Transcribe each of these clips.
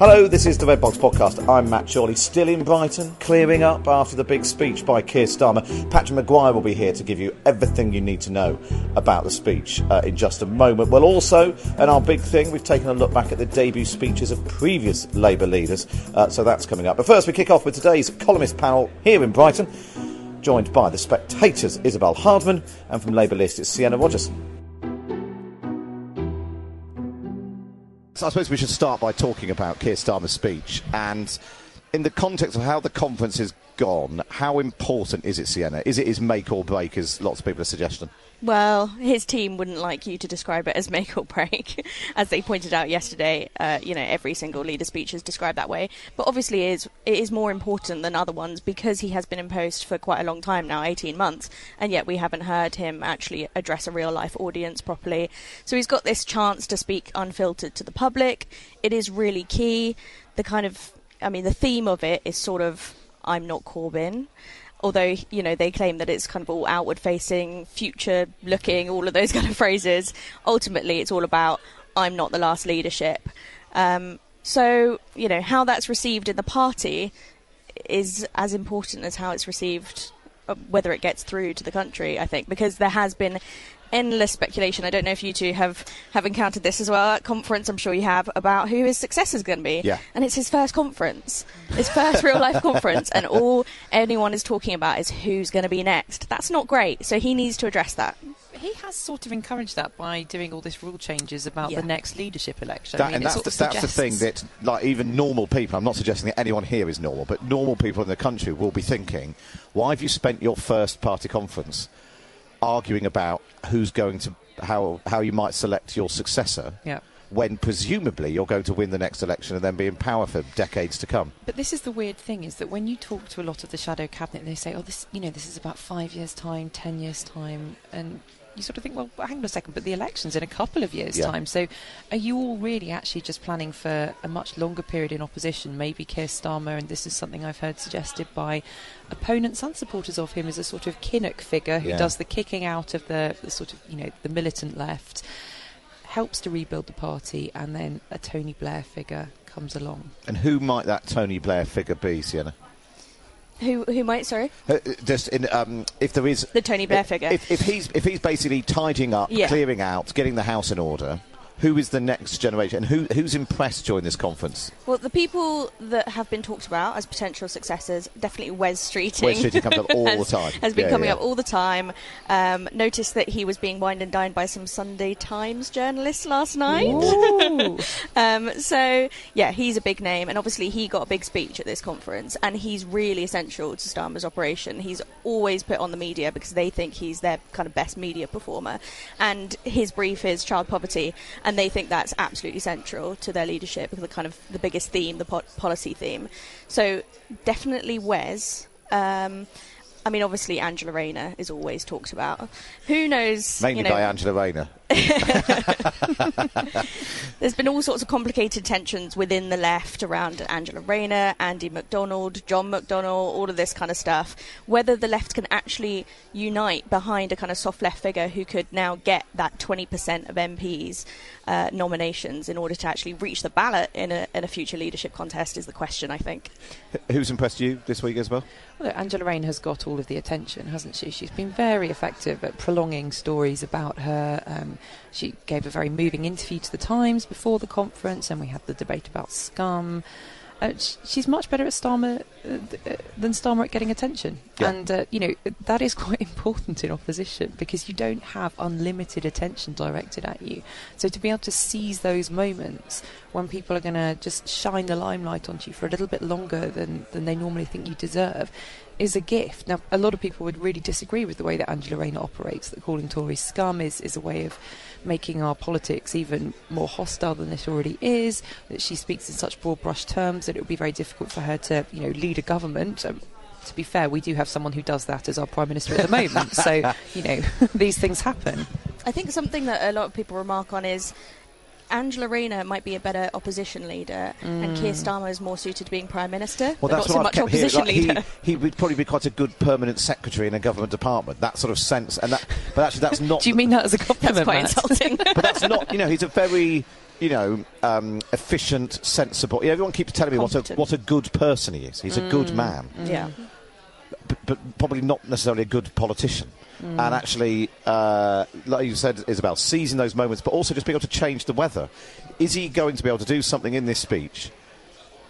Hello, this is the Red Box Podcast. I'm Matt Chorley, still in Brighton, clearing up after the big speech by Keir Starmer. Patrick Maguire will be here to give you everything you need to know about the speech uh, in just a moment. Well, also, and our big thing, we've taken a look back at the debut speeches of previous Labour leaders, uh, so that's coming up. But first, we kick off with today's columnist panel here in Brighton, joined by the Spectator's Isabel Hardman, and from Labour List, it's Sienna Rodgers. So I suppose we should start by talking about Keir Starmer's speech and in the context of how the conference has gone, how important is it, Sienna? Is it his make or break, as lots of people are suggesting? Well, his team wouldn't like you to describe it as make or break, as they pointed out yesterday. Uh, you know, every single leader speech is described that way. But obviously, it is, it is more important than other ones because he has been in post for quite a long time now 18 months, and yet we haven't heard him actually address a real life audience properly. So he's got this chance to speak unfiltered to the public. It is really key. The kind of, I mean, the theme of it is sort of I'm not Corbyn. Although, you know, they claim that it's kind of all outward facing, future looking, all of those kind of phrases. Ultimately, it's all about I'm not the last leadership. Um, so, you know, how that's received in the party is as important as how it's received, uh, whether it gets through to the country, I think, because there has been endless speculation. I don't know if you two have, have encountered this as well at conference. I'm sure you have about who his successor is going to be. Yeah. And it's his first conference, his first real life conference, and all anyone is talking about is who's going to be next. That's not great. So he needs to address that. He has sort of encouraged that by doing all these rule changes about Yeah. the next leadership election. That- I mean, and that's sort the, of that's the thing that, like, even normal people, I'm not suggesting that anyone here is normal, but normal people in the country will be thinking, why have you spent your first party conference arguing about who's going to, how, how you might select your successor? Yeah. When presumably you're going to win the next election and then be in power for decades to come. But this is the weird thing: is that when you talk to a lot of the shadow cabinet, they say, "Oh, this, you know, this is about five years' time, ten years' time," and you sort of think, "Well, hang on a second, but the election's in a couple of years' Yeah. time. So, are you all really actually just planning for a much longer period in opposition? Maybe Keir Starmer, and this is something I've heard suggested by opponents and supporters of him, as a sort of Kinnock figure who Yeah. does the kicking out of the, the sort of, you know, the militant left." Helps to rebuild the party, and then a Tony Blair figure comes along. And who might that Tony Blair figure be, Sienna? Who who might? Sorry, Uh, uh, Just in, um, if there is the Tony Blair if, figure. If, if he's if he's basically tidying up, Yeah. clearing out, getting the house in order, who is the next generation? And who who's impressed during this conference? Well, the people that have been talked about as potential successors, definitely Wes Streeting. Wes Streeting comes up all the has, time. Has been Yeah, coming yeah. up all the time. Um, noticed that he was being wined and dined by some Sunday Times journalists last night. um, so, yeah, he's a big name, and obviously he got a big speech at this conference, and he's really essential to Starmer's operation. He's always put on the media because they think he's their kind of best media performer, and his brief is child poverty, and they think that's absolutely central to their leadership, the kind of the biggest theme, the po- policy theme. So, definitely Wes. Um, I mean, obviously Angela Rayner is always talked about. Who knows? Mainly you know, by Angela Rayner. There's been all sorts of complicated tensions within the left around Angela Rayner, Andy McDonald, John McDonnell, all of this kind of stuff. Whether the left can actually unite behind a kind of soft left figure who could now get that 20% of MPs uh, nominations in order to actually reach the ballot in a, in a future leadership contest is the question, I think. Who's impressed you this week, as Well, Angela Rayner has got all of the attention, hasn't she? She's been very effective at prolonging stories about her. Um, she gave a very moving interview to the Times before the conference, and we had the debate about scum. Uh, she's much better at Starmer uh, uh, than Starmer at getting attention, yeah. and uh, you know that is quite important in opposition because you don't have unlimited attention directed at you. So to be able to seize those moments when people are going to just shine the limelight onto you for a little bit longer than than they normally think you deserve is a gift. Now, a lot of people would really disagree with the way that Angela Rayner operates. That calling Tories scum is is a way of making our politics even more hostile than it already is, that she speaks in such broad brush terms that it would be very difficult for her to, you know, lead a government. Um, to be fair, we do have someone who does that as our Prime Minister at the moment. so, you know, these things happen. I think something that a lot of people remark on is Angela Rayner might be a better opposition leader, mm. and Keir mm. Starmer is more suited to being prime minister. Well, that's not what so I've much opposition like leader. He, he, would probably be quite a good permanent secretary in a government department. That sort of sense, and that, but actually, that's not. Do you mean that as a compliment? That's quite insulting. but that's not. You know, he's a very you know, um, efficient, sensible. Yeah, everyone keeps telling me what a what a good person he is. He's mm. a good mm. man. Yeah. But, but, probably not necessarily a good politician. Mm. And actually, uh, like you said, Isabel, seizing those moments, but also just being able to change the weather. Is he going to be able to do something in this speech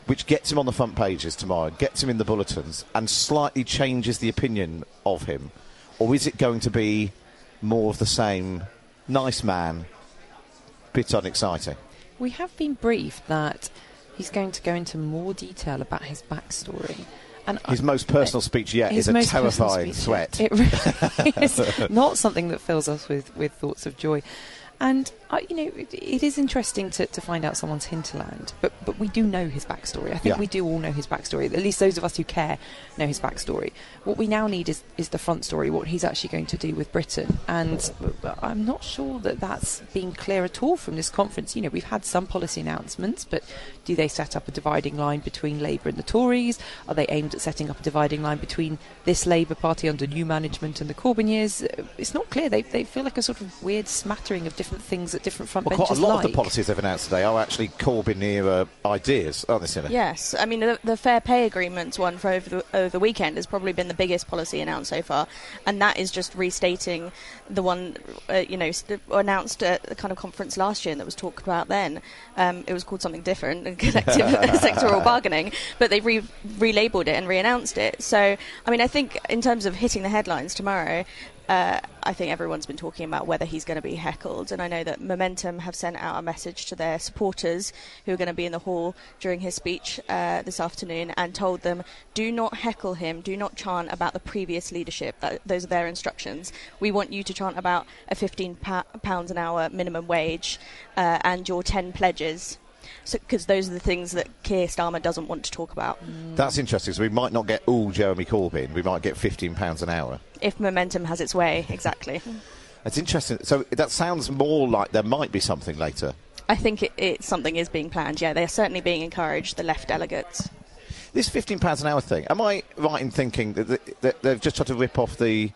which gets him on the front pages tomorrow, gets him in the bulletins, and slightly changes the opinion of him? Or is it going to be more of the same nice man, bit unexciting? We have been briefed that he's going to go into more detail about his backstory. And his I, most personal speech yet is a terrifying sweat. It really is not something that fills us with, with thoughts of joy. And uh, you know, it, it is interesting to, to find out someone's hinterland, but but we do know his backstory. I think yeah. we do all know his backstory. At least those of us who care know his backstory. What we now need is is the front story, what he's actually going to do with Britain. And I'm not sure that that's been clear at all from this conference. You know, we've had some policy announcements, but do they set up a dividing line between Labour and the Tories? Are they aimed at setting up a dividing line between this Labour Party under new management and the Corbyn years? It's not clear. They they feel like a sort of weird smattering of different things that different front well, quite a lot like. of the policies they've announced today are actually Corbyn era ideas, aren't they, Sienna? Yes, I mean the, the, fair pay agreement one for over the, over the weekend has probably been the biggest policy announced so far, and that is just restating the one uh, you know announced at the kind of conference last year and that was talked about then. Um, it was called something different, collective sectoral bargaining, but they re- relabeled it and re-announced it. So I mean I think in terms of hitting the headlines tomorrow, uh, I think everyone's been talking about whether he's going to be heckled. And I know that Momentum have sent out a message to their supporters who are going to be in the hall during his speech uh, this afternoon and told them do not heckle him, do not chant about the previous leadership. That, those are their instructions. We want you to chant about a £15 pounds an hour minimum wage uh, and your 10 pledges because those are the things that Keir Starmer doesn't want to talk about. Mm. That's interesting. So we might not get all Jeremy Corbyn. We might get fifteen pounds an hour if momentum has its way. Exactly. That's interesting. So that sounds more like there might be something later. I think it, it something is being planned. Yeah, they are certainly being encouraged. The left delegates. This fifteen pounds an hour thing. Am I right in thinking that, that they've just tried to rip off the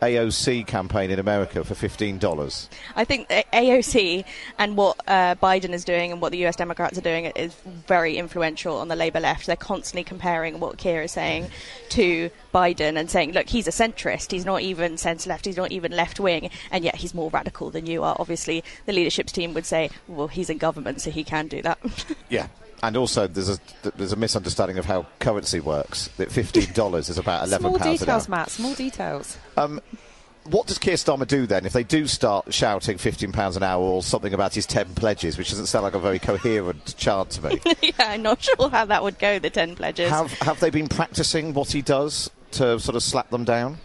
AOC campaign in America for $15? I think AOC and what uh, Biden is doing and what the US Democrats are doing is very influential on the Labour left. They're constantly comparing what Keir is saying to Biden and saying, look, he's a centrist. He's not even centre left. He's not even left wing. And yet he's more radical than you are. Obviously, the leadership team would say, well, he's in government, so he can do that. yeah. And also, there's a there's a misunderstanding of how currency works. That fifteen dollars is about eleven pounds. Small details, Matt. Small details. Um, what does Keir Starmer do then if they do start shouting fifteen pounds an hour or something about his ten pledges, which doesn't sound like a very coherent chant to me? yeah, I'm not sure how that would go. The ten pledges. Have have they been practicing what he does to sort of slap them down?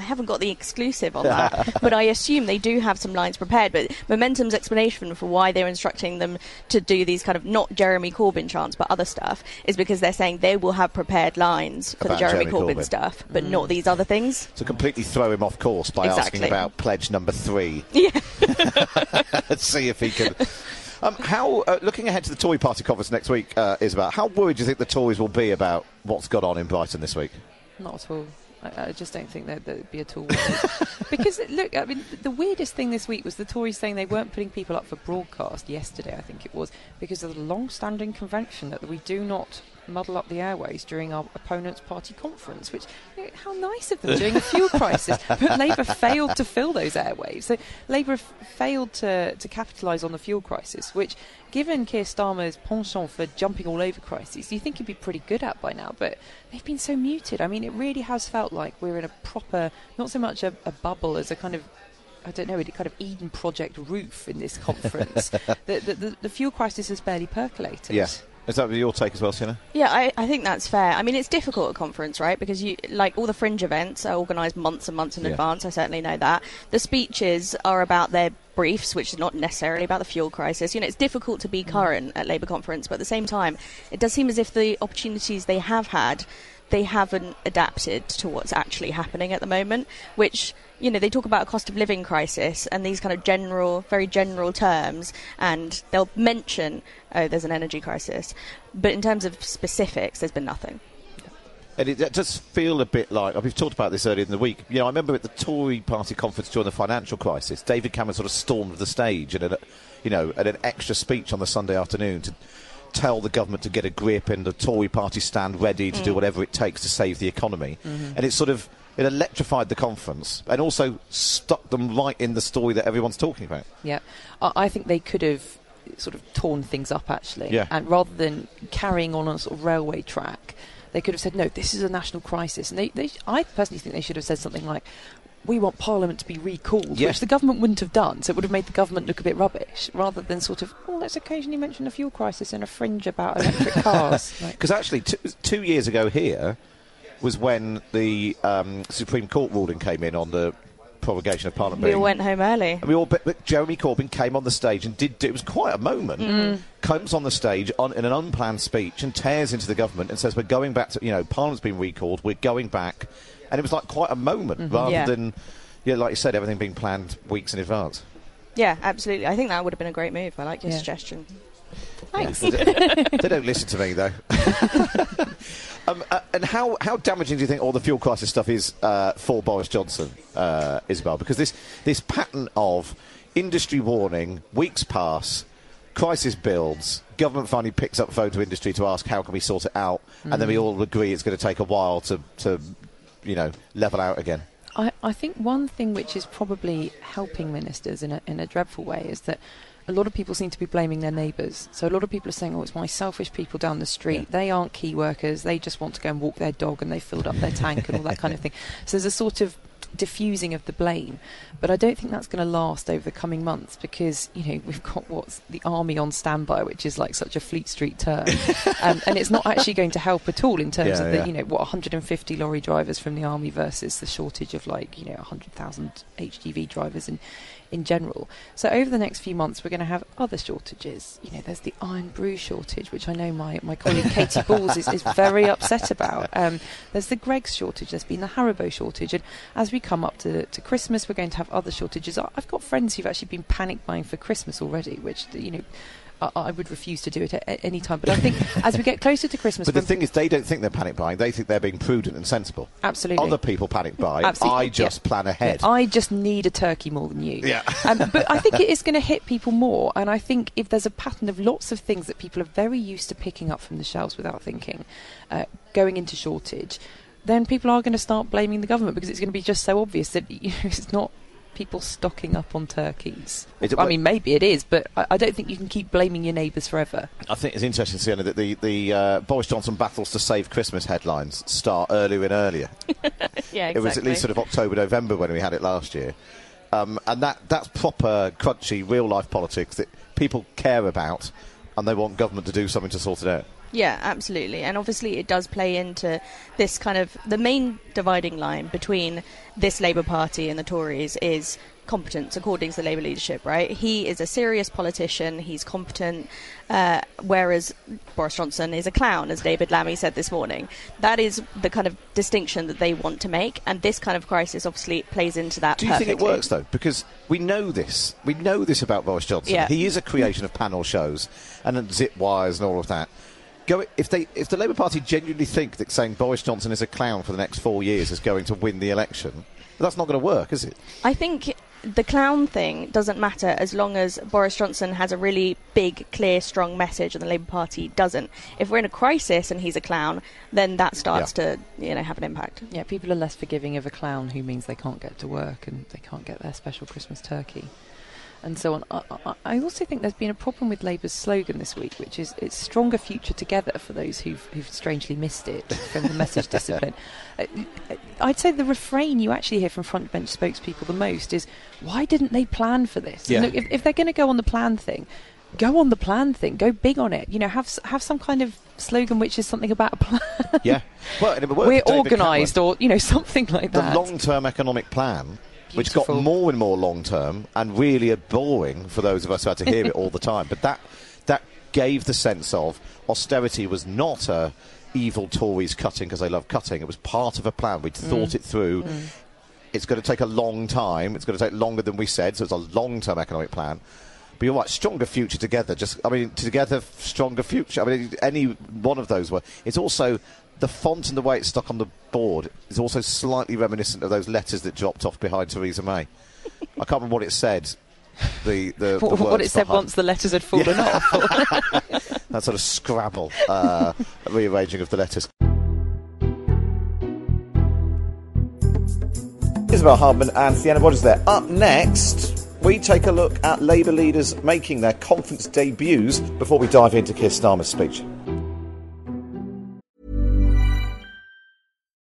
I haven't got the exclusive on that, but I assume they do have some lines prepared. But Momentum's explanation for why they're instructing them to do these kind of not Jeremy Corbyn chants, but other stuff, is because they're saying they will have prepared lines for About the Jeremy, Jeremy Corbyn, Corbyn. stuff, but not these other things. To completely throw him off course by asking about pledge number three. Yeah. Let's see if he can. Um, how, uh, looking ahead to the Tory Party conference next week, uh, Isabel, how worried do you think the Tories will be about what's gone on in Brighton this week? Not at all. I, I just don't think that that'd be at all. because look, I mean, the weirdest thing this week was the Tories saying they weren't putting people up for broadcast yesterday. I think it was because of the long-standing convention that we do not muddle up the airways during our opponent's party conference. Which, you know, how nice of them during a fuel crisis. But Labour failed to fill those airwaves. So Labour f- failed to to capitalise on the fuel crisis, which. Given Keir Starmer's penchant for jumping all over crises, you think he'd be pretty good at by now, but they've been so muted. I mean, it really has felt like we're in a proper, not so much a, a bubble as a kind of I don't know, a kind of Eden Project roof in this conference. the, the, the, the fuel crisis has barely percolated. Yes. Is that your take as well, Sienna? Yeah, I, I think that's fair. I mean, it's difficult at conference, right? Because you like all the fringe events are organised months and months in Yeah. advance. I certainly know that. The speeches are about their briefs, which is not necessarily about the fuel crisis. You know, it's difficult to be mm. current at Labour conference, but at the same time, it does seem as if the opportunities they have had, they haven't adapted to what's actually happening at the moment. Which you know, they talk about a cost of living crisis and these kind of general, very general terms, and they'll mention, oh, there's an energy crisis. But in terms of specifics, there's been nothing. And it, does feel a bit like we've talked about this earlier in the week. You know, I remember at the Tory Party conference during the financial crisis, David Cameron sort of stormed the stage and, you know, at an extra speech on the Sunday afternoon to tell the government to get a grip and the Tory Party stand ready to do mm. whatever it takes to save the economy. Mm-hmm. And it sort of it electrified the conference and also stuck them right in the story that everyone's talking about. Yeah, I, I think they could have sort of torn things up actually, Yeah. and rather than carrying on a sort of railway track, they could have said, "No, this is a national crisis." And they, they I personally think they should have said something like. We want Parliament to be recalled, Yeah. which the government wouldn't have done. So it would have made the government look a bit rubbish, rather than sort of, oh, let's occasionally mention a fuel crisis and a fringe about electric cars. Like, Because actually, two, two years ago here was when the um, Supreme Court ruling came in on the prorogation of Parliament. We all went home early. And we all, but, but Jeremy Corbyn came on the stage and did. It was quite a moment. Comes on the stage on, in an unplanned speech and tears into the government and says, "We're going back to you know Parliament's been recalled. We're going back," and it was like quite a moment rather Yeah. than, yeah, like you said, everything being planned weeks in advance. Yeah, absolutely. I think that would have been a great move. I like your Yeah. suggestion. thanks. they don't listen to me though. um, uh, and how how damaging do you think all the fuel crisis stuff is uh, for Boris Johnson, uh, Isabel? Because this this pattern of industry warning, weeks pass, crisis builds, government finally picks up phone to industry to ask how can we sort it out, and then we all agree it's going to take a while to to you know level out again. I, I think one thing which is probably helping ministers in a, in a dreadful way is that a lot of people seem to be blaming their neighbours. So a lot of people are saying, oh, it's my selfish people down the street. Yeah. They aren't key workers. They just want to go and walk their dog and they filled up their tank and all that kind of thing. So there's a sort of diffusing of the blame. But I don't think that's going to last over the coming months because, you know, we've got what's the army on standby, which is like such a Fleet Street term. um, and it's not actually going to help at all in terms Yeah, of the, yeah. you know, what 150 lorry drivers from the army versus the shortage of like you know 100,000 HGV drivers in in general. So over the next few months, we're going to have other shortages. You know, there's the Irn-Bru shortage, which I know my, my colleague Katy Balls is, is very upset about. Um, there's the Greggs shortage. There's been the Haribo shortage, and as we come up to to Christmas, we're going to have other shortages. I've got friends who've actually been panic buying for Christmas already, which you know. I, I would refuse to do it at, at any time, but I think as we get closer to Christmas, But the thing is, they don't think they're panic buying; they think they're being prudent and sensible. Absolutely. Other people panic buy. Absolutely, I just yeah. plan ahead. Yeah, I just need a turkey more than you. Yeah. um, but I think it is going to hit people more. And I think if there's a pattern of lots of things that people are very used to picking up from the shelves without thinking, uh, going into shortage, then people are going to start blaming the government because it's going to be just so obvious that you know, it's not people stocking up on turkeys. It I mean, maybe it is, but I, I don't think you can keep blaming your neighbours forever. I think it's interesting, Sienna, that the, the uh, Boris Johnson battles to save Christmas headlines start earlier and earlier. Yeah, exactly. It was at least sort of October, November when we had it last year. Um, and that, that's proper, crunchy, real life politics that people care about and they want government to do something to sort it out. Yeah, absolutely. And obviously, it does play into this kind of the main dividing line between this Labour Party and the Tories is competence, according to the Labour leadership, right? He is a serious politician, he's competent, uh, whereas Boris Johnson is a clown, as David Lammy said this morning. That is the kind of distinction that they want to make, and this kind of crisis obviously plays into that. Do you perfectly. think it works, though? Because we know this. We know this about Boris Johnson. Yeah. He is a creation of panel shows and zip wires and all of that. Go, if they if the Labour Party genuinely think that saying Boris Johnson is a clown for the next four years is going to win the election, that's not going to work, is it? I think the clown thing doesn't matter as long as Boris Johnson has a really big, clear, strong message and the Labour Party doesn't. If we're in a crisis and he's a clown, then that starts Yeah. to you know have an impact. Yeah, people are less forgiving of a clown who means they can't get to work and they can't get their special Christmas turkey. And so on. I, I, also think there's been a problem with Labour's slogan this week, which is "It's stronger future together." For those who've, who've strangely missed it from the message discipline, Uh, I'd say the refrain you actually hear from front bench spokespeople the most is, "Why didn't they plan for this?" Yeah. look, if, if they're going to go on the plan thing, go on the plan thing. Go big on it. You know, have have some kind of slogan which is something about a plan. Yeah. Well, and it worked for We're organised, or you know, something like the that. The long-term economic plan, which got more and more long-term and really boring for those of us who had to hear it all the time. But that that gave the sense of austerity was not a evil Tories cutting because they love cutting. It was part of a plan. We'd mm. thought it through. Mm. It's going to take a long time. It's going to take longer than we said. So it's a long-term economic plan. But you're right, stronger future together. Just, I mean, together, stronger future. I mean, any one of those were. It's also the font and the way it's stuck on the board is also slightly reminiscent of those letters that dropped off behind Theresa May. I can't remember what it said. The the, the what, what it said behind- once the letters had fallen off. that sort of Scrabble uh, rearranging of the letters. Isabel Hardman and Sienna Rodgers there. Up next, we take a look at Labour leaders making their conference debuts before we dive into Keir Starmer's speech.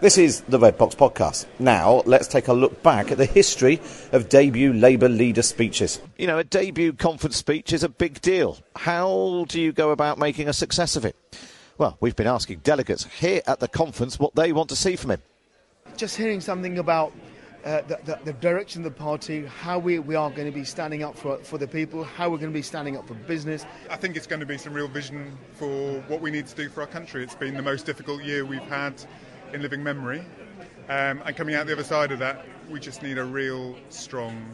This is the Red Box Podcast. Now, let's take a look back at the history of debut Labour leader speeches. You know, a debut conference speech is a big deal. How do you go about making a success of it? Well, we've been asking delegates here at the conference what they want to see from him. just hearing something about uh, the, the, the direction of the party, how we, we are going to be standing up for, for the people, how we're going to be standing up for business. I think it's going to be some real vision for what we need to do for our country. It's been the most difficult year we've had in living memory. Um, and coming out the other side of that, we just need a real strong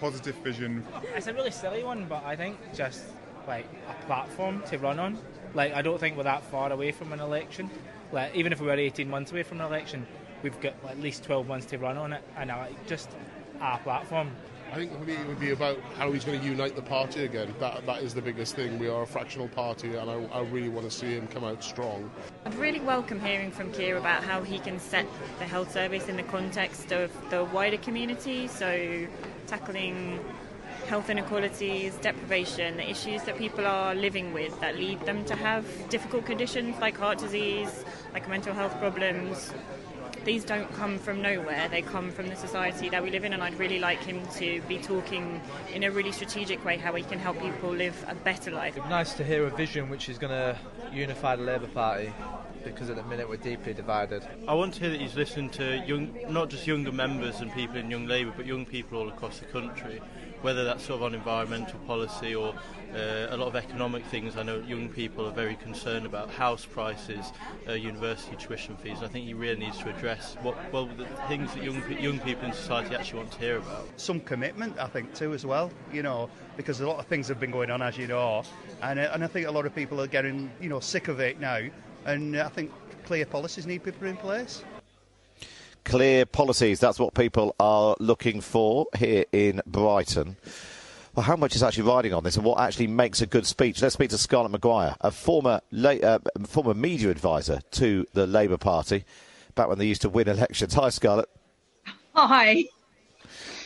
positive vision. It's a really silly one, but I think just like a platform to run on. Like I don't think we're that far away from an election. Like even if we were 18 months away from an election, we've got at least 12 months to run on it, and just our platform. I think for me it would be about how he's going to unite the party again. That that is the biggest thing. We are a fractional party, and I, I really want to see him come out strong. I'd really welcome hearing from Keir about how he can set the health service in the context of the wider community. So tackling health inequalities, deprivation, the issues that people are living with that lead them to have difficult conditions like heart disease, like mental health problems. These don't come from nowhere, they come from the society that we live in, and I'd really like him to be talking in a really strategic way how he can help people live a better life. It's nice to hear a vision which is going to unify the Labour Party because at the minute we're deeply divided. I want to hear that he's listening to young, not just younger members and people in Young Labour, but young people all across the country whether that's sort of on environmental policy or uh, a lot of economic things. I know young people are very concerned about house prices, uh, university tuition fees. I think he really needs to address what well the things that young young people in society actually want to hear about. Some commitment, I think, too, as well. You know, because a lot of things have been going on, as you know, and uh, and I think a lot of people are getting you know sick of it now, and I think clear policies need to be put in place clear policies. That's what people are looking for here in Brighton. Well, how much is actually riding on this and what actually makes a good speech? Let's speak to Scarlett MccGwire, a former, uh, former media advisor to the Labour Party, back when they used to win elections. Hi, Scarlett. Hi.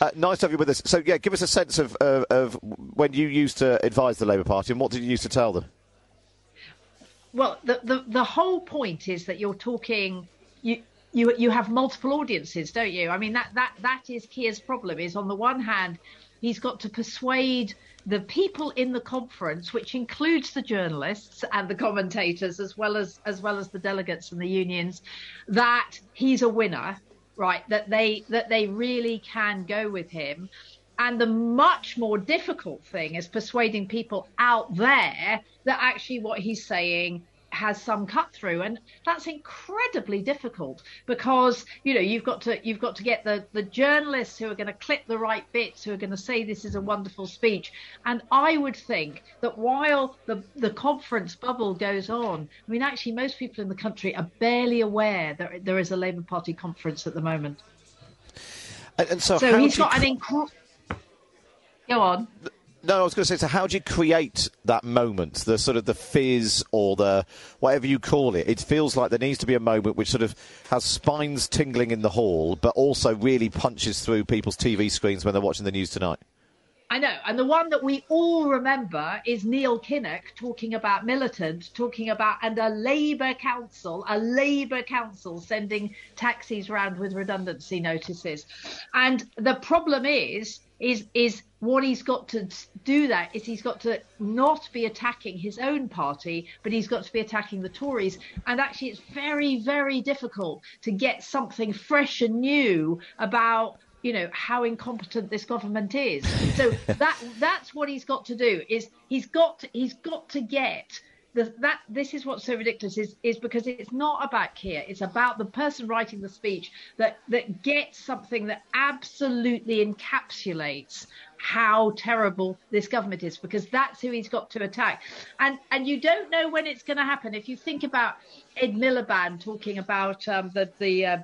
Uh, nice to have you with us. So, yeah, give us a sense of, uh, of when you used to advise the Labour Party and what did you used to tell them? Well, the, the, the whole point is that you're talking, you, you you have multiple audiences, don't you? I mean that that that is Keir's problem. Is on the one hand, he's got to persuade the people in the conference, which includes the journalists and the commentators, as well as as well as the delegates and the unions, that he's a winner, right? That they that they really can go with him. And the much more difficult thing is persuading people out there that actually what he's saying has some cut through. And that's incredibly difficult because you know you've got to you've got to get the the journalists who are going to clip the right bits who are going to say this is a wonderful speech. And i would think that while the the conference bubble goes on i mean actually most people in the country are barely aware that there is a labour party conference at the moment. And, and so, so he's got an incredible go on no, I was going to say. So, how do you create that moment? The sort of the fizz or the whatever you call it. It feels like there needs to be a moment which sort of has spines tingling in the hall, but also really punches through people's TV screens when they're watching the news tonight. I know. And the one that we all remember is Neil Kinnock talking about militant, talking about, and a Labour council, a Labour council sending taxis round with redundancy notices. And the problem is, is, is what he's got to do that is he's got to not be attacking his own party, but he's got to be attacking the Tories. And actually, it's very, very difficult to get something fresh and new about you know how incompetent this government is so that that's what he's got to do is he's got to, he's got to get the, that this is what's so ridiculous is is because it's not about Keir it's about the person writing the speech that that gets something that absolutely encapsulates how terrible this government is because that's who he's got to attack. And and you don't know when it's going to happen. If you think about ed miliband talking about um, the the uh,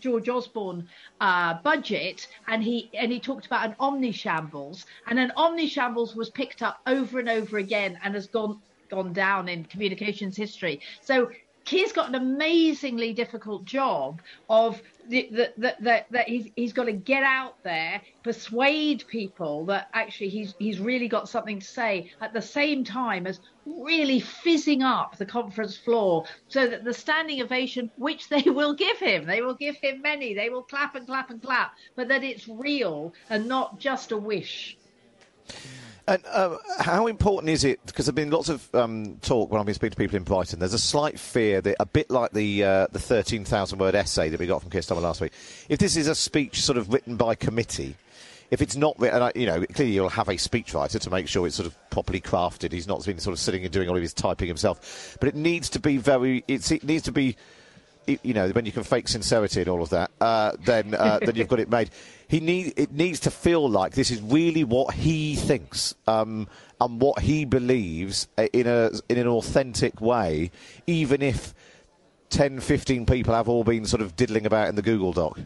George Osborne uh, budget, and he and he talked about an omni shambles, and an omni shambles was picked up over and over again and has gone gone down in communications history. So Keir's got an amazingly difficult job of that that he's he's got to get out there, persuade people that actually he's he's really got something to say at the same time as really fizzing up the conference floor so that the standing ovation, which they will give him, they will give him many, they will clap and clap and clap, but that it's real and not just a wish. And uh, how important is it? Because there's been lots of um, talk when I've been speaking to people in Brighton. There's a slight fear that, a bit like the uh, the 13,000 word essay that we got from Keir Starmer last week, if this is a speech sort of written by committee, if it's not written, you know, clearly you'll have a speechwriter to make sure it's sort of properly crafted. He's not been sort of sitting and doing all of his typing himself, but it needs to be very. it needs to be you know, when you can fake sincerity and all of that, uh, then uh, then you've got it made. He need it needs to feel like this is really what he thinks um, and what he believes in a in an authentic way, even if 10, 15 people have all been sort of diddling about in the Google Doc.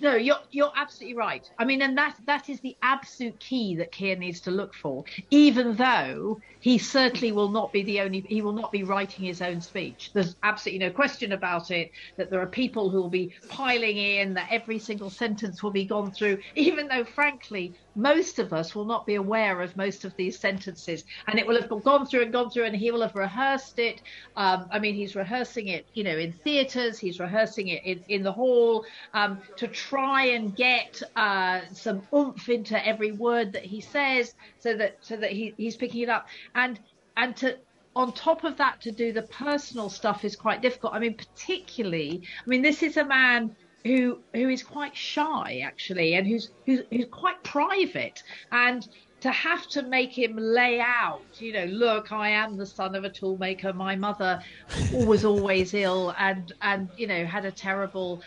No, you're you're absolutely right. I mean, and that that is the absolute key that Keir needs to look for. Even though he certainly will not be the only, he will not be writing his own speech. There's absolutely no question about it. That there are people who will be piling in. That every single sentence will be gone through. Even though, frankly, most of us will not be aware of most of these sentences, and it will have gone through and gone through, and he will have rehearsed it. Um, I mean, he's rehearsing it, you know, in theatres. He's rehearsing it in, in the hall um, to try and get uh, some oomph into every word that he says, so that so that he, he's picking it up, and and to on top of that to do the personal stuff is quite difficult. I mean, particularly, I mean, this is a man who who is quite shy actually, and who's who's, who's quite private, and to have to make him lay out, you know, look, I am the son of a toolmaker. My mother was always ill, and and you know had a terrible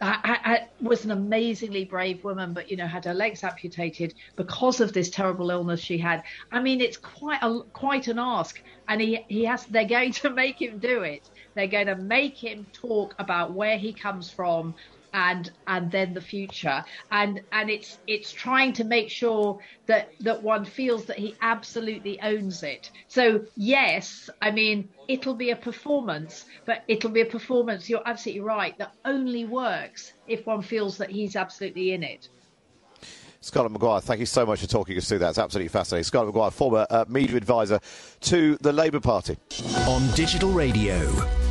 I, I, was an amazingly brave woman, but you know had her legs amputated because of this terrible illness she had. I mean, it's quite a quite an ask, and he he has. They're going to make him do it. They're going to make him talk about where he comes from, and and then the future and and it's it's trying to make sure that that one feels that he absolutely owns it so yes i mean it'll be a performance but it'll be a performance you're absolutely right that only works if one feels that he's absolutely in it Scarlett MccGwire, thank you so much for talking us through that. It's absolutely fascinating. Scarlett MccGwire, former uh, media advisor to the Labour Party. On digital radio,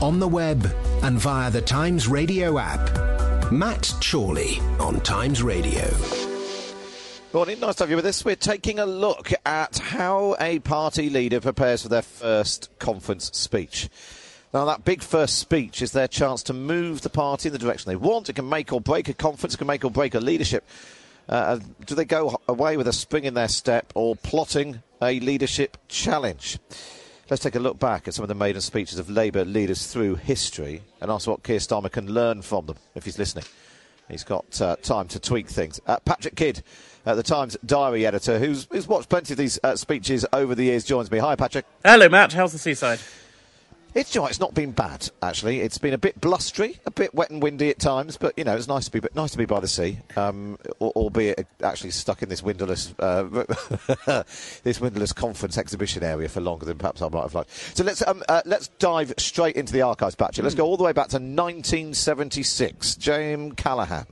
on the web, and via the Times Radio app. Matt Chorley on Times Radio. Morning, nice to have you with us. We're taking a look at how a party leader prepares for their first conference speech. Now, that big first speech is their chance to move the party in the direction they want. It can make or break a conference, it can make or break a leadership. Uh, do they go away with a spring in their step or plotting a leadership challenge? Let's take a look back at some of the maiden speeches of Labour leaders through history and ask what Keir Starmer can learn from them if he's listening. He's got uh, time to tweak things. Uh, Patrick Kidd, uh, the Times diary editor, who's, who's watched plenty of these uh, speeches over the years, joins me. Hi, Patrick. Hello, Matt. How's the seaside? It's you know, it's not been bad actually. It's been a bit blustery, a bit wet and windy at times, but you know it's nice to be but nice to be by the sea, um, albeit actually stuck in this windowless uh, this windowless conference exhibition area for longer than perhaps I might have liked. So let's um, uh, let's dive straight into the archives, Patcher. Let's go all the way back to 1976. James Callaghan.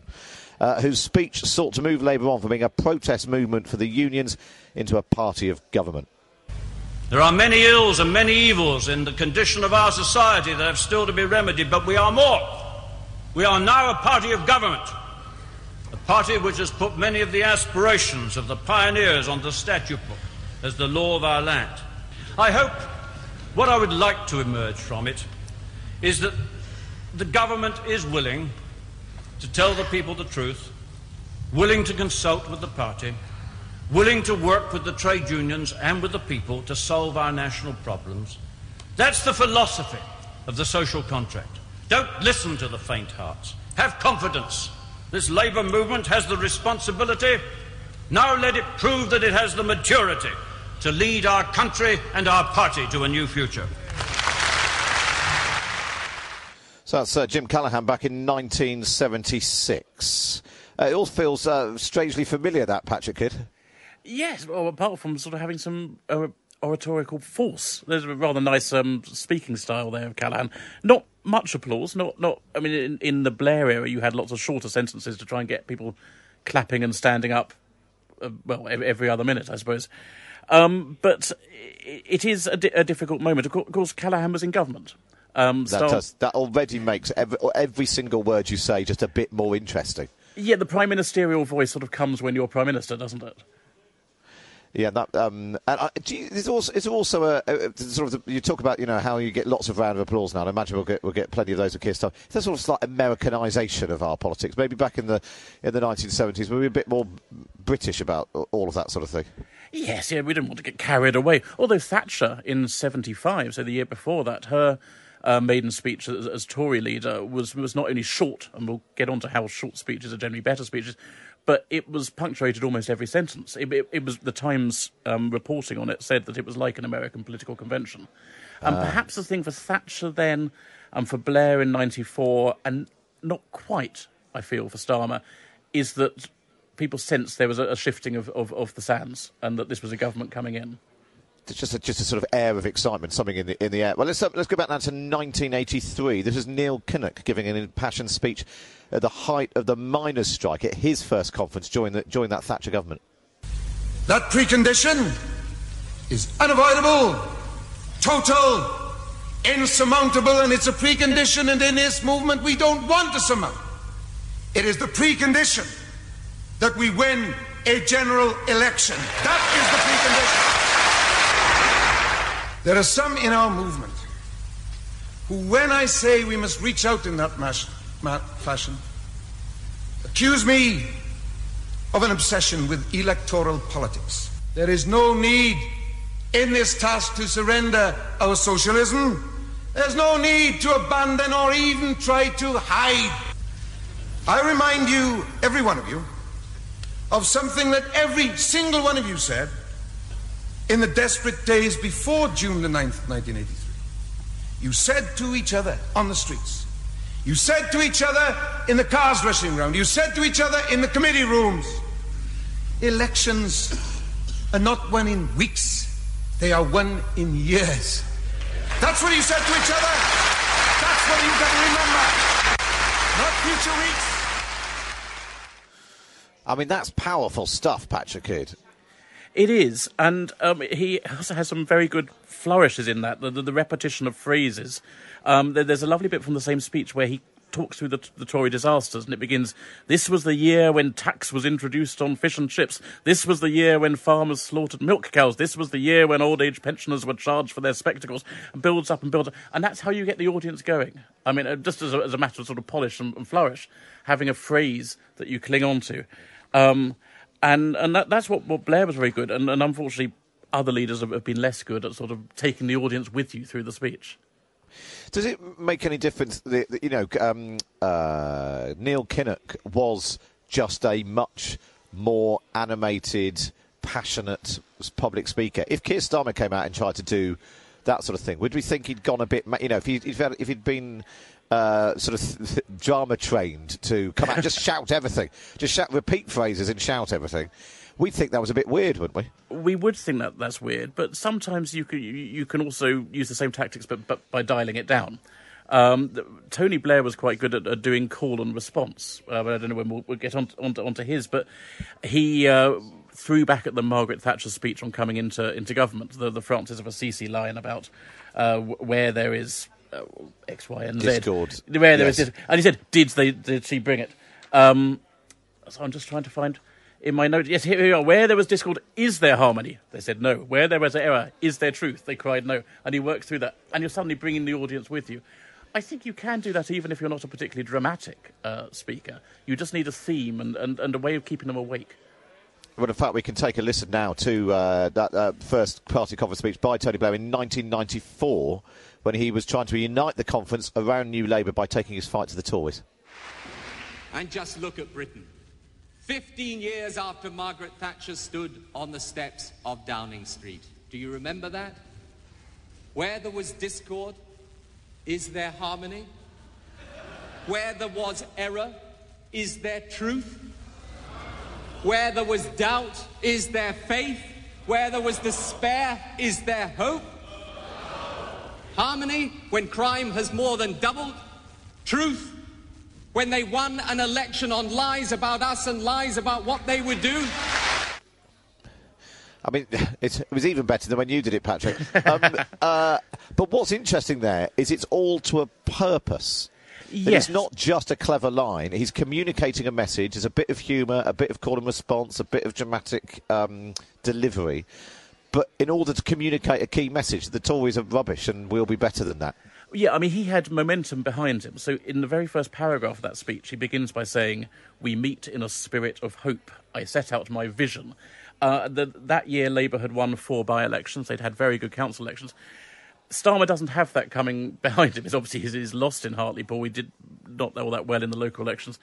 Uh, whose speech sought to move Labour on from being a protest movement for the unions into a party of government. There are many ills and many evils in the condition of our society that have still to be remedied, but we are more. We are now a party of government, a party which has put many of the aspirations of the pioneers on the statute book as the law of our land. I hope what I would like to emerge from it is that the government is willing to tell the people the truth, willing to consult with the party willing to work with the trade unions and with the people to solve our national problems. That's the philosophy of the social contract. Don't listen to the faint hearts. Have confidence. This labour movement has the responsibility. Now let it prove that it has the maturity to lead our country and our party to a new future. So that's uh, Jim Callaghan back in 1976. Uh, it all feels uh, strangely familiar, that Patrick Kidd. Yes, well, apart from sort of having some uh, oratorical force, there's a rather nice um, speaking style there of Callaghan. Not much applause. Not not. I mean, in, in, the Blair era, you had lots of shorter sentences to try and get people clapping and standing up. Uh, well, every other minute, I suppose. Um, but it is a, di- a difficult moment. Of course, Callaghan was in government. Um, that, does, that already makes every, every single word you say just a bit more interesting. Yeah, the prime ministerial voice sort of comes when you're prime minister, doesn't it? Yeah, that, um, and I, you, also it's also a, a sort of the, you talk about you know how you get lots of round of applause now. I imagine we'll get we'll get plenty of those with Keir Starmer. There's sort of slight Americanization of our politics. Maybe back in the in the 1970s, we were a bit more British about all of that sort of thing. Yes, yeah, we didn't want to get carried away. Although Thatcher in '75, so the year before that, her uh, maiden speech as, as, Tory leader was was not only short, and we'll get on to how short speeches are generally better speeches, but it was punctuated almost every sentence. It, it, it was the Times um, reporting on it said that it was like an American political convention, and uh. perhaps the thing for Thatcher then, and for Blair in '94, and not quite, I feel, for Starmer, is that people sensed there was a, a shifting of, of, of the sands, and that this was a government coming in just a, just a sort of air of excitement, something in the in the air. Well, let's let's go back now to 1983. This is Neil Kinnock giving an impassioned speech at the height of the miners' strike at his first conference during the, during that Thatcher government. That precondition is unavoidable, total, insurmountable, and it's a precondition. And in this movement, we don't want to surmount. It is the precondition that we win a general election. That is the precondition. There are some in our movement who, when I say we must reach out in that fashion, accuse me of an obsession with electoral politics. There is no need in this task to surrender our socialism. There's no need to abandon or even try to hide. I remind you, every one of you, of something that every single one of you said in the desperate days before June the 9th, 1983. You said to each other on the streets, you said to each other in the cars rushing round, you said to each other in the committee rooms, elections are not won in weeks, they are won in years. That's what you said to each other. That's what you've got to remember. Not future weeks. I mean, that's powerful stuff, Patrick Kidd. It is, and um, he also has some very good flourishes in that. The, the, the repetition of phrases. Um, there, there's a lovely bit from the same speech where he talks through the, the, Tory disasters, and it begins. This was the year when tax was introduced on fish and chips. This was the year when farmers slaughtered milk cows. This was the year when old age pensioners were charged for their spectacles. And builds up and builds up, and that's how you get the audience going. I mean, uh, just as a, as a matter of sort of polish and, and, flourish, having a phrase that you cling on to. Um, and and that, that's what, what Blair was very good, and, and unfortunately, other leaders have, have been less good at sort of taking the audience with you through the speech. Does it make any difference that, you know, um, uh, Neil Kinnock was just a much more animated, passionate public speaker? If Keir Starmer came out and tried to do that sort of thing, would we think he'd gone a bit, you know, if, he, if he'd been uh, sort of drama trained to come out and just shout everything, just shout, repeat phrases and shout everything. We'd think that was a bit weird, wouldn't we? We would think that that's weird, but sometimes you can you can also use the same tactics, but but by dialing it down. Um, Tony Blair was quite good at, at doing call and response. Uh, I don't know when we'll, we'll get on, on, onto his, but he uh, threw back at the Margaret Thatcher speech on coming into into government, the, the Francis of Assisi line about uh, where there is uh, X, Y, and Z. Discord. Where there yes. is, and he said, "Did they? Did she bring it?" Um, so I'm just trying to find in my notes. Yes, here we are. Where there was discord, is there harmony? They said no. Where there was error, is there truth? They cried no. And he worked through that, and you're suddenly bringing the audience with you. I think you can do that even if you're not a particularly dramatic uh, speaker. You just need a theme and, and, and a way of keeping them awake. Well, in fact, we can take a listen now to uh, that uh, first party conference speech by Tony Blair in 1994 when he was trying to unite the conference around New Labour by taking his fight to the Tories. And just look at Britain. 15 years after Margaret Thatcher stood on the steps of Downing Street. Do you remember that? Where there was discord, is there harmony? Where there was error, is there truth? Where there was doubt, is there faith? Where there was despair, is there hope? Harmony when crime has more than doubled. Truth when they won an election on lies about us and lies about what they would do. I mean, it was even better than when you did it, Patrick. Um, uh, but what's interesting there is it's all to a purpose. Yes. It's not just a clever line. He's communicating a message. There's a bit of humour, a bit of call and response, a bit of dramatic um, delivery. But in order to communicate a key message, the Tories are rubbish and we'll be better than that. Yeah, I mean, he had momentum behind him. So, in the very first paragraph of that speech, he begins by saying, We meet in a spirit of hope. I set out my vision. Uh, the, that year, Labour had won four by elections. They'd had very good council elections. Starmer doesn't have that coming behind him. It's obviously he's, he's lost in Hartlepool. We did not all that well in the local elections.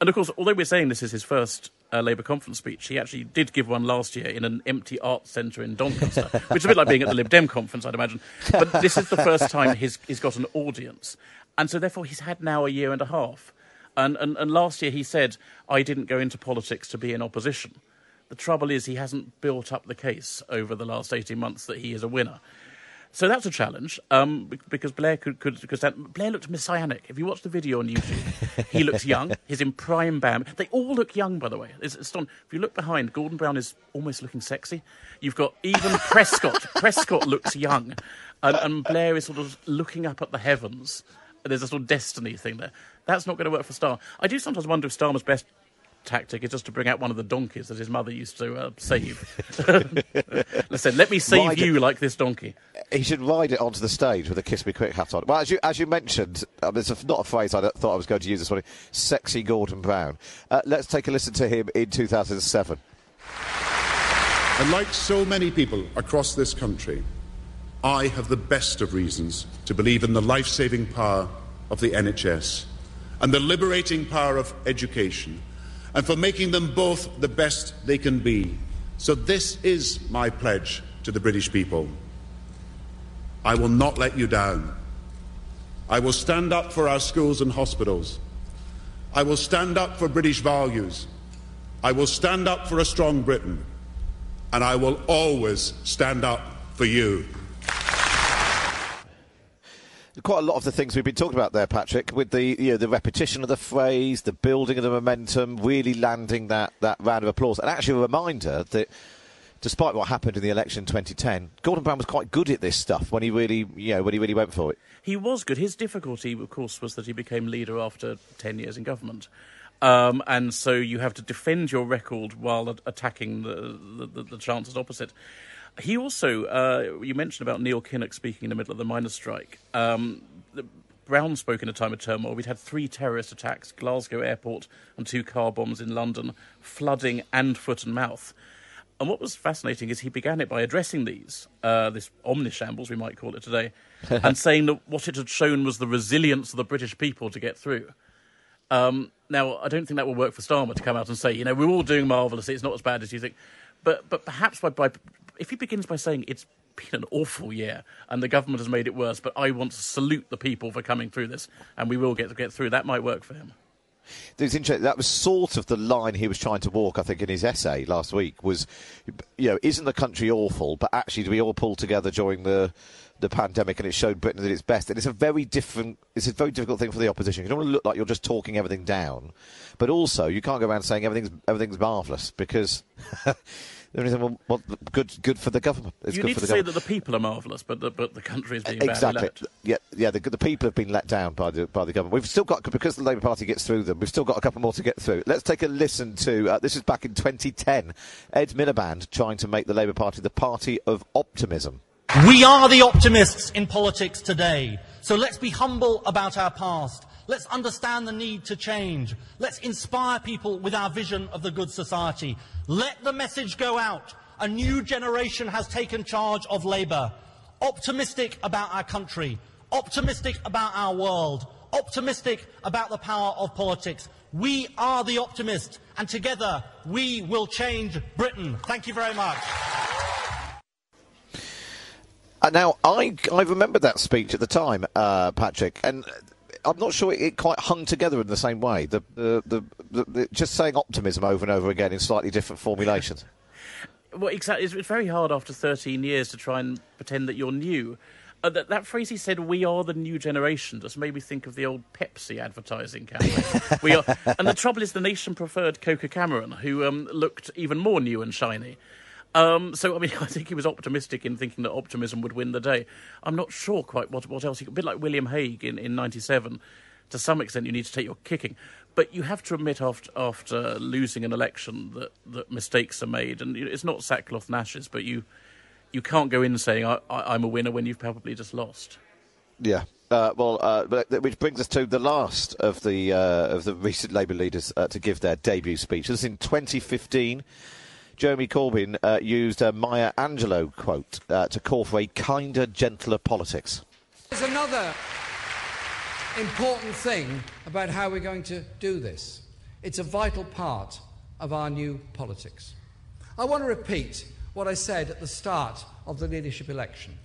And of course, although we're saying this is his first uh, Labour conference speech, he actually did give one last year in an empty arts centre in Doncaster, which is a bit like being at the Lib Dem conference, I'd imagine. But this is the first time he's, he's got an audience. And so, therefore, he's had now a year and a half. And, and, and last year he said, I didn't go into politics to be in opposition. The trouble is, he hasn't built up the case over the last 18 months that he is a winner. So that's a challenge um, because Blair could, could because that, Blair looked messianic. If you watch the video on YouTube, he looks young. He's in prime bam. They all look young, by the way. It's, it's if you look behind, Gordon Brown is almost looking sexy. You've got even Prescott. Prescott looks young, and, and Blair is sort of looking up at the heavens. There's a sort of destiny thing there. That's not going to work for Starr. I do sometimes wonder if Starmer's best tactic is just to bring out one of the donkeys that his mother used to uh, save. Listen, let me save ride you it. like this donkey. He should ride it onto the stage with a "Kiss Me Quick" hat on. Well, as you as you mentioned, um, it's a, not a phrase I thought I was going to use this morning. Sexy Gordon Brown. Uh, let's take a listen to him in 2007. And like so many people across this country, I have the best of reasons to believe in the life-saving power of the NHS and the liberating power of education and for making them both the best they can be. So, this is my pledge to the British people. I will not let you down. I will stand up for our schools and hospitals. I will stand up for British values. I will stand up for a strong Britain. And I will always stand up for you quite a lot of the things we've been talking about there, Patrick, with the you know, the repetition of the phrase, the building of the momentum, really landing that, that round of applause, and actually a reminder that despite what happened in the election in 2010, Gordon Brown was quite good at this stuff when he really, you know, when he really went for it. He was good. His difficulty, of course, was that he became leader after 10 years in government. Um, and so you have to defend your record while attacking the, the, the chances opposite. He also, uh, you mentioned about Neil Kinnock speaking in the middle of the miners' strike. Um, Brown spoke in a time of turmoil. We'd had three terrorist attacks, Glasgow airport and two car bombs in London, flooding and foot and mouth. And what was fascinating is he began it by addressing these, uh, this omnishambles, we might call it today, and saying that what it had shown was the resilience of the British people to get through. Um, now, I don't think that will work for Starmer to come out and say, you know, we're all doing marvellously, it's not as bad as you think. But, but perhaps by, by if he begins by saying it's been an awful year and the government has made it worse, but I want to salute the people for coming through this, and we will get get through. That might work for him. Interesting. That was sort of the line he was trying to walk, I think, in his essay last week. Was, you know, isn't the country awful? But actually, do we all pull together during the the pandemic, and it showed Britain at its best? And it's a very different. It's a very difficult thing for the opposition. You don't want to look like you're just talking everything down, but also you can't go around saying everything's everything's marvellous because. well, well, good, good for the government. It's you need to say that the people are marvellous, but the, but the country is being exactly. Yeah, yeah. The, the, people have been let down by the by the government. We've still got because the Labour Party gets through them. We've still got a couple more to get through. Let's take a listen to uh, this is back in 2010. Ed Miliband trying to make the Labour Party the party of optimism. We are the optimists in politics today. So let's be humble about our past. Let's understand the need to change. Let's inspire people with our vision of the good society. Let the message go out. A new generation has taken charge of Labour. Optimistic about our country. Optimistic about our world. Optimistic about the power of politics. We are the optimists, and together we will change Britain. Thank you very much. Uh, now, I I remember that speech at the time, uh, Patrick, and I'm not sure it, quite hung together in the same way. The, the, the, the, just saying optimism over and over again in slightly different formulations. well, exactly. It's, it's, very hard after 13 years to try and pretend that you're new. Uh, that, that, phrase he said, "We are the new generation," just made me think of the old Pepsi advertising campaign. we are, and the trouble is, the nation preferred Coca Cameron, who um, looked even more new and shiny. Um, so, I mean, I think he was optimistic in thinking that optimism would win the day. I'm not sure quite what, what else. He, a bit like William Hague in, in 97. To some extent, you need to take your kicking. But you have to admit after, after losing an election that, that mistakes are made. And it's not sackcloth and ashes, but you, you can't go in saying, I, I, I'm a winner when you've probably just lost. Yeah, uh, well, uh, which brings us to the last of the uh, of the recent Labour leaders uh, to give their debut speech. This is in 2015. Jeremy Corbyn uh, used a Maya Angelou quote uh, to call for a kinder, gentler politics. There's another important thing about how we're going to do this. It's a vital part of our new politics. I want to repeat what I said at the start of the leadership election.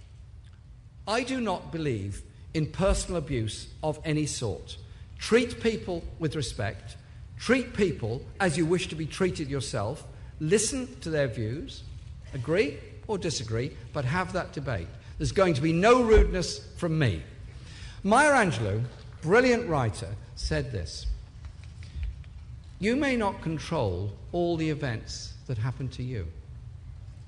I do not believe in personal abuse of any sort. Treat people with respect, treat people as you wish to be treated yourself, listen to their views, agree or disagree, but have that debate. There's going to be no rudeness from me. Maya Angelou, brilliant writer, said this You may not control all the events that happen to you,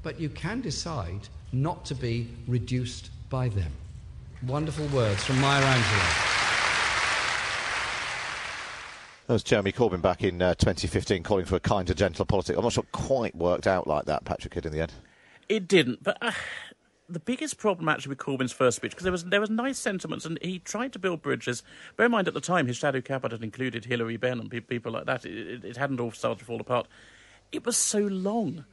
but you can decide not to be reduced by them. Wonderful words from Maya Angelou. That was Jeremy Corbyn back in uh, 2015 calling for a kinder, gentler politics. I'm not sure it quite worked out like that, Patrick Kidd, in the end. It didn't, but uh, the biggest problem actually with Corbyn's first speech because there was there was nice sentiments and he tried to build bridges. Bear in mind at the time his shadow cabinet included Hilary Benn and pe- people like that. It, it, it hadn't all started to fall apart. It was so long.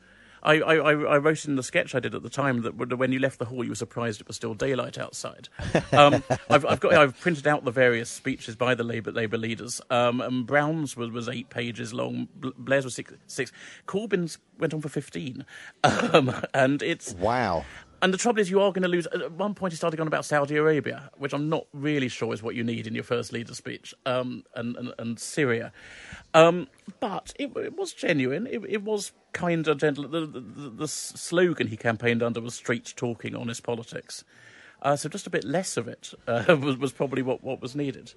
I, I, I wrote in the sketch I did at the time that when you left the hall, you were surprised it was still daylight outside. Um, I've, I've, got I've printed out the various speeches by the Labour Labour leaders. Um, and Brown's was, was eight pages long. Blair's was six. six. Corbyn's went on for fifteen, um, and it's wow. And the trouble is, you are going to lose. At one point, he started going about Saudi Arabia, which I'm not really sure is what you need in your first leader speech, um, and, and, and Syria. Um, but it, it, was genuine. It, it was kind of gentle. The, the, the, slogan he campaigned under was "Straight Talking, Honest Politics." Uh, so just a bit less of it uh, was, was probably what, what was needed.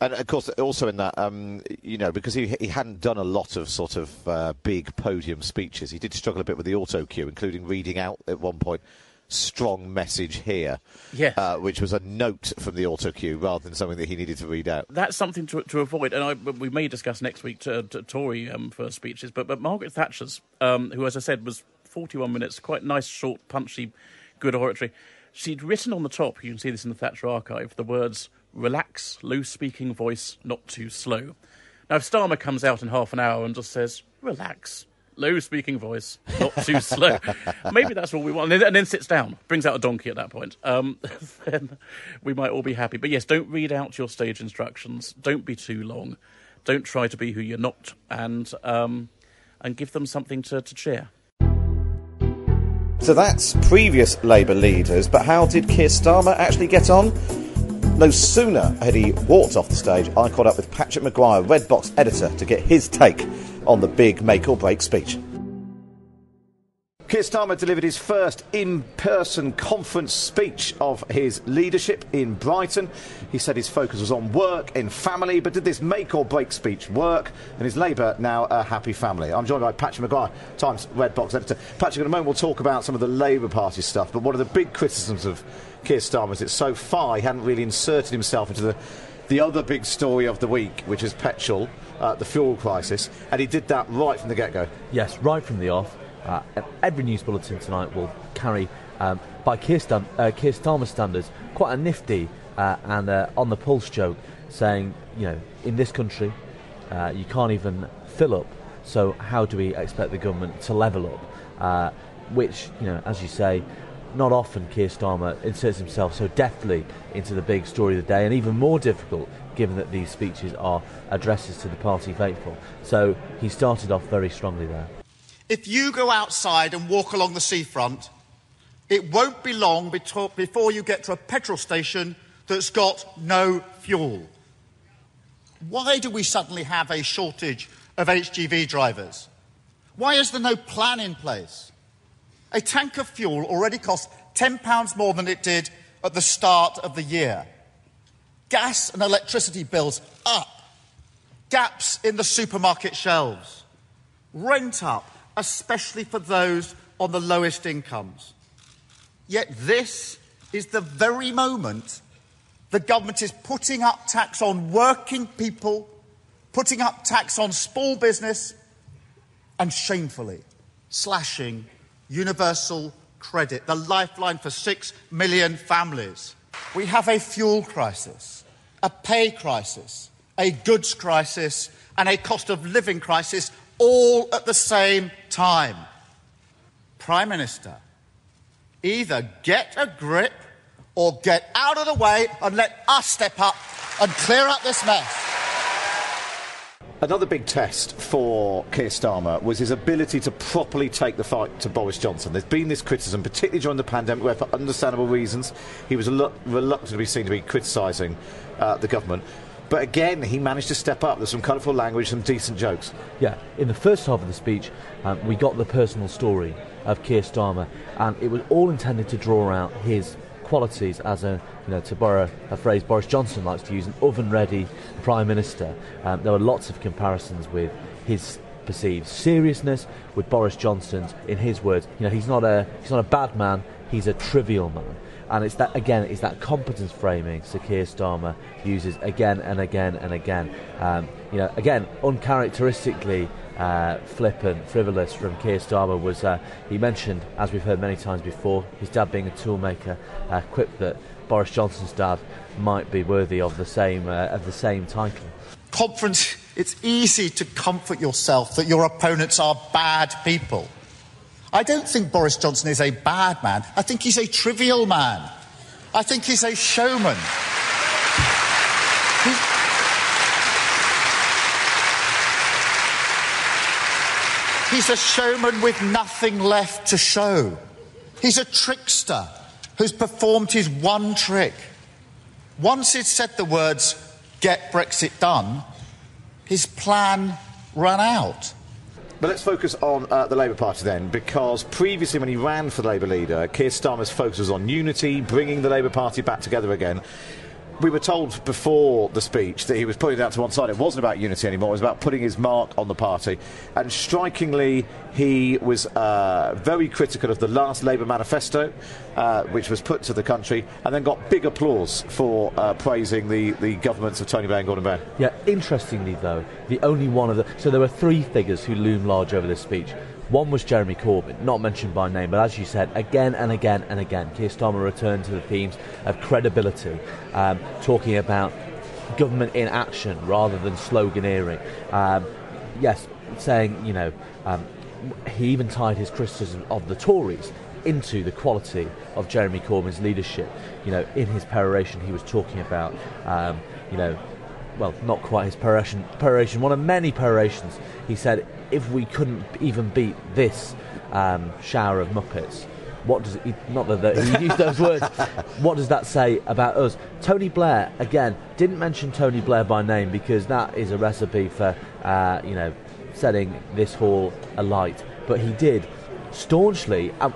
And of course, also in that, um, you know, because he he hadn't done a lot of sort of uh, big podium speeches, he did struggle a bit with the auto cue, including reading out at one point strong message here, yes. uh, which was a note from the auto cue rather than something that he needed to read out. That's something to, to avoid, and I, we may discuss next week to, to Tory um, first speeches. But but Margaret Thatcher's, um, who as I said was 41 minutes, quite nice, short, punchy, good oratory. She'd written on the top, you can see this in the Thatcher archive, the words relax, low speaking voice, not too slow. Now, if Starmer comes out in half an hour and just says, relax, low speaking voice, not too slow, maybe that's all we want, and then, and then, sits down, brings out a donkey at that point, um, then we might all be happy. But yes, don't read out your stage instructions, don't be too long, don't try to be who you're not, and, um, and give them something to, to cheer. So that's previous Labour leaders, but how did Keir Starmer actually get on? No sooner had he walked off the stage, I caught up with Patrick Maguire, Red Box editor, to get his take on the big make or break speech. Keir Starmer delivered his first in person conference speech of his leadership in Brighton. He said his focus was on work and family, but did this make or break speech work? And is Labour now a happy family? I'm joined by Patrick Maguire, Times Red Box editor. Patrick, in a moment we'll talk about some of the Labour Party stuff, but one of the big criticisms of Keir Starmer is that so far he hadn't really inserted himself into the, the other big story of the week, which is petrol, uh, the fuel crisis, and he did that right from the get go. Yes, right from the off. Uh, every news bulletin tonight will carry, um, by Keir, Stam- uh, Keir Starmer standards, quite a nifty uh, and uh, on the pulse joke saying, you know, in this country, uh, you can't even fill up, so how do we expect the government to level up? Which, you know, as you say, not often Keir Starmer inserts himself so deftly into the big story of the day, and even more difficult given that these speeches are addresses to the party faithful. So he started off very strongly there. If you go outside and walk along the seafront, it won't be long before you get to a petrol station that's got no fuel. Why do we suddenly have a shortage of HGV drivers? Why is there no plan in place? A tank of fuel already costs £10 more than it did at the start of the year. Gas and electricity bills up. Gaps in the supermarket shelves. Rent up especially for those on the lowest incomes. Yet this is the very moment the government is putting up tax on working people, putting up tax on small business, and shamefully slashing universal credit, the lifeline for six million families. We have a fuel crisis, a pay crisis, a goods crisis, and a cost of living crisis all at the same time. Prime Minister, either get a grip or get out of the way and let us step up and clear up this mess. Another big test for Keir Starmer was his ability to properly take the fight to Boris Johnson. There's been this criticism, particularly during the pandemic, where for understandable reasons he was reluctant to be seen to be criticising uh, the government. But again, he managed to step up. There's some colourful language, some decent jokes. Yeah, in the first half of the speech, um, we got the personal story of Keir Starmer, and it was all intended to draw out his qualities as a, you know, to borrow a phrase Boris Johnson likes to use, an oven-ready prime minister. Um, there were lots of comparisons with his perceived seriousness, with Boris Johnson's, in his words, you know, he's not a he's not a bad man, he's a trivial man. And it's that again, it's that competence framing Sir Keir Starmer uses again and again and again. Um, you know, again, uncharacteristically uh, flippant, frivolous from Keir Starmer was uh, he mentioned, as we've heard many times before, his dad being a toolmaker, uh, quipped that Boris Johnson's dad might be worthy of the same uh, of the same title. Conference, it's easy to comfort yourself that your opponents are bad people. I don't think Boris Johnson is a bad man. I think he's a trivial man. I think he's a showman. He's a showman with nothing left to show. He's a trickster who's performed his one trick. Once he'd said the words, get Brexit done, his plan ran out. But let's focus on uh, the Labour Party then, because previously when he ran for Labour leader, Keir Starmer's focus was on unity, bringing the Labour Party back together again. We were told before the speech that he was putting out to one side. It wasn't about unity anymore. It was about putting his mark on the party. And strikingly, he was uh, very critical of the last Labour manifesto, uh, which was put to the country, and then got big applause for uh, praising the, the governments of Tony Blair and Gordon Brown. Yeah, interestingly though, the only one of the so there were three figures who loom large over this speech. One was Jeremy Corbyn, not mentioned by name, but as you said, again and again and again, Keir Starmer returned to the themes of credibility, um, talking about government in action rather than sloganeering. Um, yes, saying, you know, um, he even tied his criticism of the Tories into the quality of Jeremy Corbyn's leadership. You know, in his peroration, he was talking about, um, you know, well, not quite his peroration, peroration, one of many perorations. He said, if we couldn't even beat this um, shower of Muppets, what does it, not that, that he used those words, what does that say about us? Tony Blair, again, didn't mention Tony Blair by name because that is a recipe for, uh, you know, setting this hall alight. But he did staunchly, uh,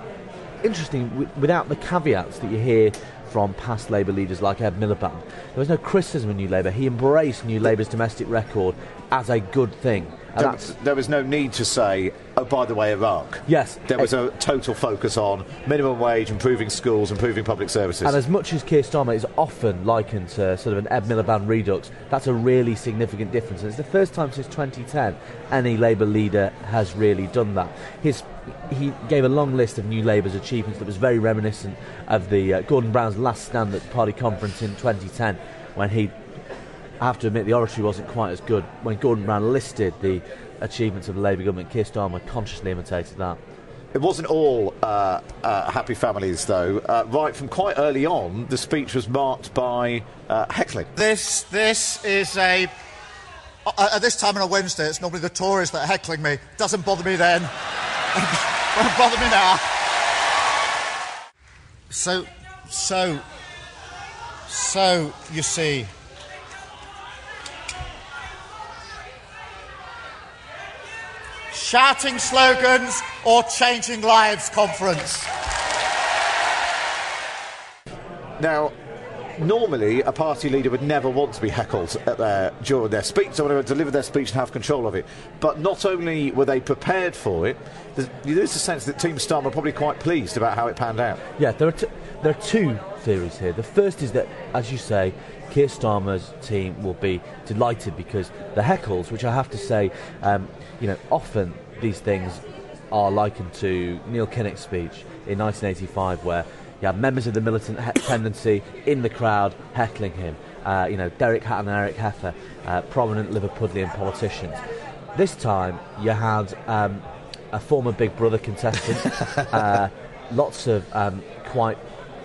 interesting, w- without the caveats that you hear from past Labour leaders like Ed Miliband. There was no criticism of New Labour. He embraced New Labour's domestic record as a good thing. And There, there was no need to say, oh, by the way, Iraq. Yes. There was a total focus on minimum wage, improving schools, improving public services. And as much as Keir Starmer is often likened to sort of an Ed Miliband redux, that's a really significant difference. And it's the first time since 2010 any Labour leader has really done that. His, he gave a long list of New Labour's achievements that was very reminiscent of the uh, Gordon Brown's last stand at the party conference in 2010 when he I have to admit the oratory wasn't quite as good. When Gordon Brown listed the achievements of the Labour government, Keir Starmer consciously imitated that. It wasn't all uh, uh, happy families, though. Uh, right from quite early on, the speech was marked by uh, heckling. This, this is a. Uh, at this time on a Wednesday, it's normally the Tories that are heckling me. Doesn't bother me then. Won't bother me now. So, so, so, you see. Shouting slogans or changing lives conference. Now, normally a party leader would never want to be heckled at their, during their speech. They want to deliver their speech and have control of it. But not only were they prepared for it, there's, there's a sense that Team are probably quite pleased about how it panned out. Yeah, there are, t- there are two theories here. The first is that, as you say, Keir Starmer's team will be delighted because the heckles, which I have to say, um, you know, often these things are likened to Neil Kinnock's speech in 1985, where you had members of the militant he- tendency in the crowd heckling him. Uh, you know, Derek Hatton and Eric Heffer, uh, prominent Liverpudlian politicians. This time you had um, a former Big Brother contestant, uh, lots of um, quite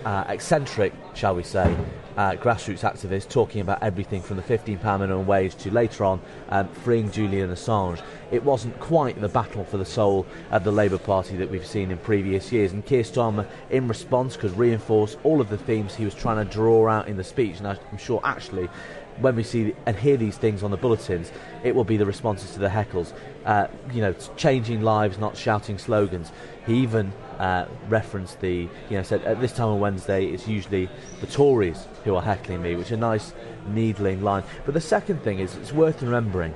uh, eccentric, shall we say, uh, grassroots activists talking about everything from the £15 minimum wage to later on um, freeing Julian Assange. It wasn't quite the battle for the soul of the Labour Party that we've seen in previous years, and Keir Starmer, in response, could reinforce all of the themes he was trying to draw out in the speech. And I'm sure actually when we see and hear these things on the bulletins, it will be the responses to the heckles. Uh, you know, changing lives, not shouting slogans. He even uh, referenced the, you know, said at this time on Wednesday it's usually the Tories who are heckling me, which is a nice needling line. But the second thing is it's worth remembering.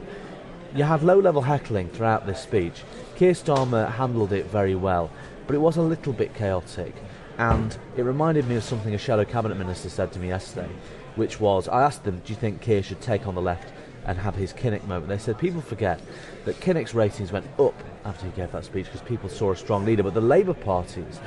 You have low-level heckling throughout this speech. Keir Starmer handled it very well, but it was a little bit chaotic, and it reminded me of something a shadow cabinet minister said to me yesterday which was I asked them, do you think Keir should take on the left and have his Kinnock moment? They said people forget that Kinnock's ratings went up after he gave that speech because people saw a strong leader, but the Labour Party's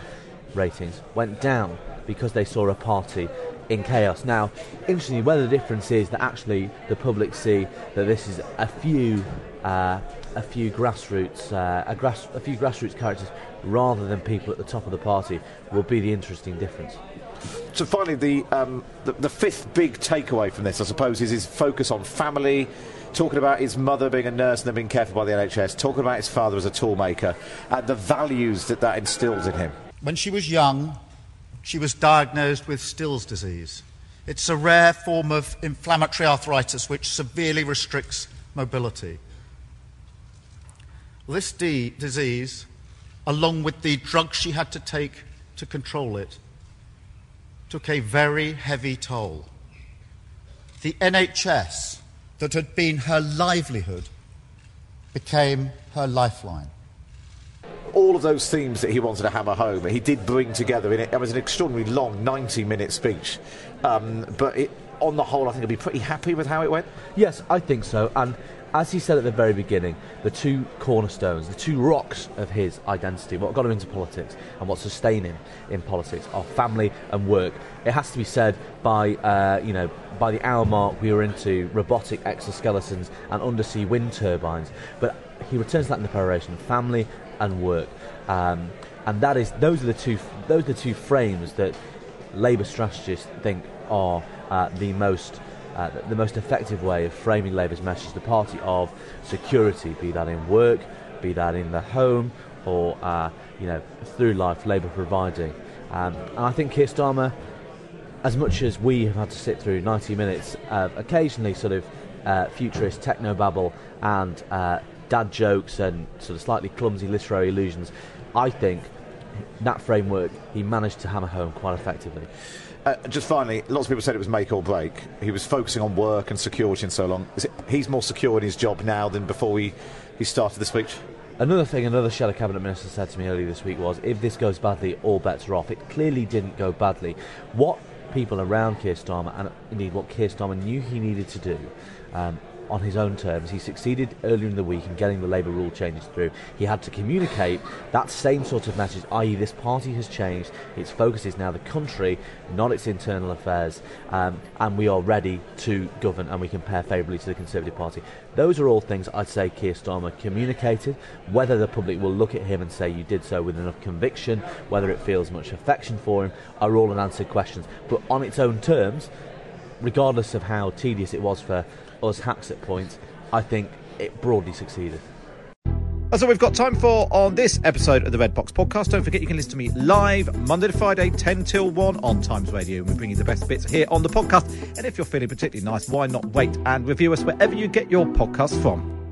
ratings went down because they saw a party in chaos. Now, interestingly, whether the difference is that actually the public see that this is a few, uh, a few grassroots, uh, a, grass, a few grassroots characters rather than people at the top of the party will be the interesting difference. So finally, the, um, the, the fifth big takeaway from this, I suppose, is his focus on family. Talking about his mother being a nurse and then being cared for by the NHS, talking about his father as a toolmaker, and the values that that instills in him. When she was young, she was diagnosed with Still's disease. It's a rare form of inflammatory arthritis which severely restricts mobility. This disease, along with the drugs she had to take to control it, took a very heavy toll. The NHS, that had been her livelihood, became her lifeline. All of those themes that he wanted to hammer home, he did bring together in it. It was an extraordinarily long 90 minute speech. Um, but it, on the whole, I think he'll be pretty happy with how it went. Yes, I think so. And as he said at the very beginning, the two cornerstones, the two rocks of his identity, what got him into politics and what sustained him in politics are family and work. It has to be said by, uh, you know, by the hour mark we were into robotic exoskeletons and undersea wind turbines. But he returns to that in the peroration, family and work. Um, and that is, those are the two, those are the two frames that Labour strategists think are uh, the most uh, the most effective way of framing Labour's message, the party of security, be that in work, be that in the home, or uh, you know through life, Labour providing. Um, and I think Keir Starmer, as much as we have had to sit through 90 minutes of occasionally sort of uh, futurist techno babble and uh, dad jokes and sort of slightly clumsy literary allusions, I think that framework he managed to hammer home quite effectively. Uh, just finally, lots of people said it was make or break. He was focusing on work and security and so long. It, he's more secure in his job now than before he, he started the speech. Another thing another shadow cabinet minister said to me earlier this week was if this goes badly, all bets are off. It clearly didn't go badly. What people around Keir Starmer, and indeed what Keir Starmer knew he needed to do, um, on his own terms. He succeeded earlier in the week in getting the Labour rule changes through. He had to communicate that same sort of message, i.e., this party has changed. Its focus is now the country, not its internal affairs, um, and we are ready to govern and we compare favourably to the Conservative Party. Those are all things I'd say Keir Starmer communicated. Whether the public will look at him and say you did so with enough conviction, whether it feels much affection for him, are all unanswered questions. But on its own terms, regardless of how tedious it was for us hacks at points, I think it broadly succeeded. That's all we've got time for on this episode of the Red Box Podcast. Don't forget you can listen to me live Monday to Friday, 10 till 1 on Times Radio. And We bring you the best bits here on the podcast. And if you're feeling particularly nice, why not wait and review us wherever you get your podcast from?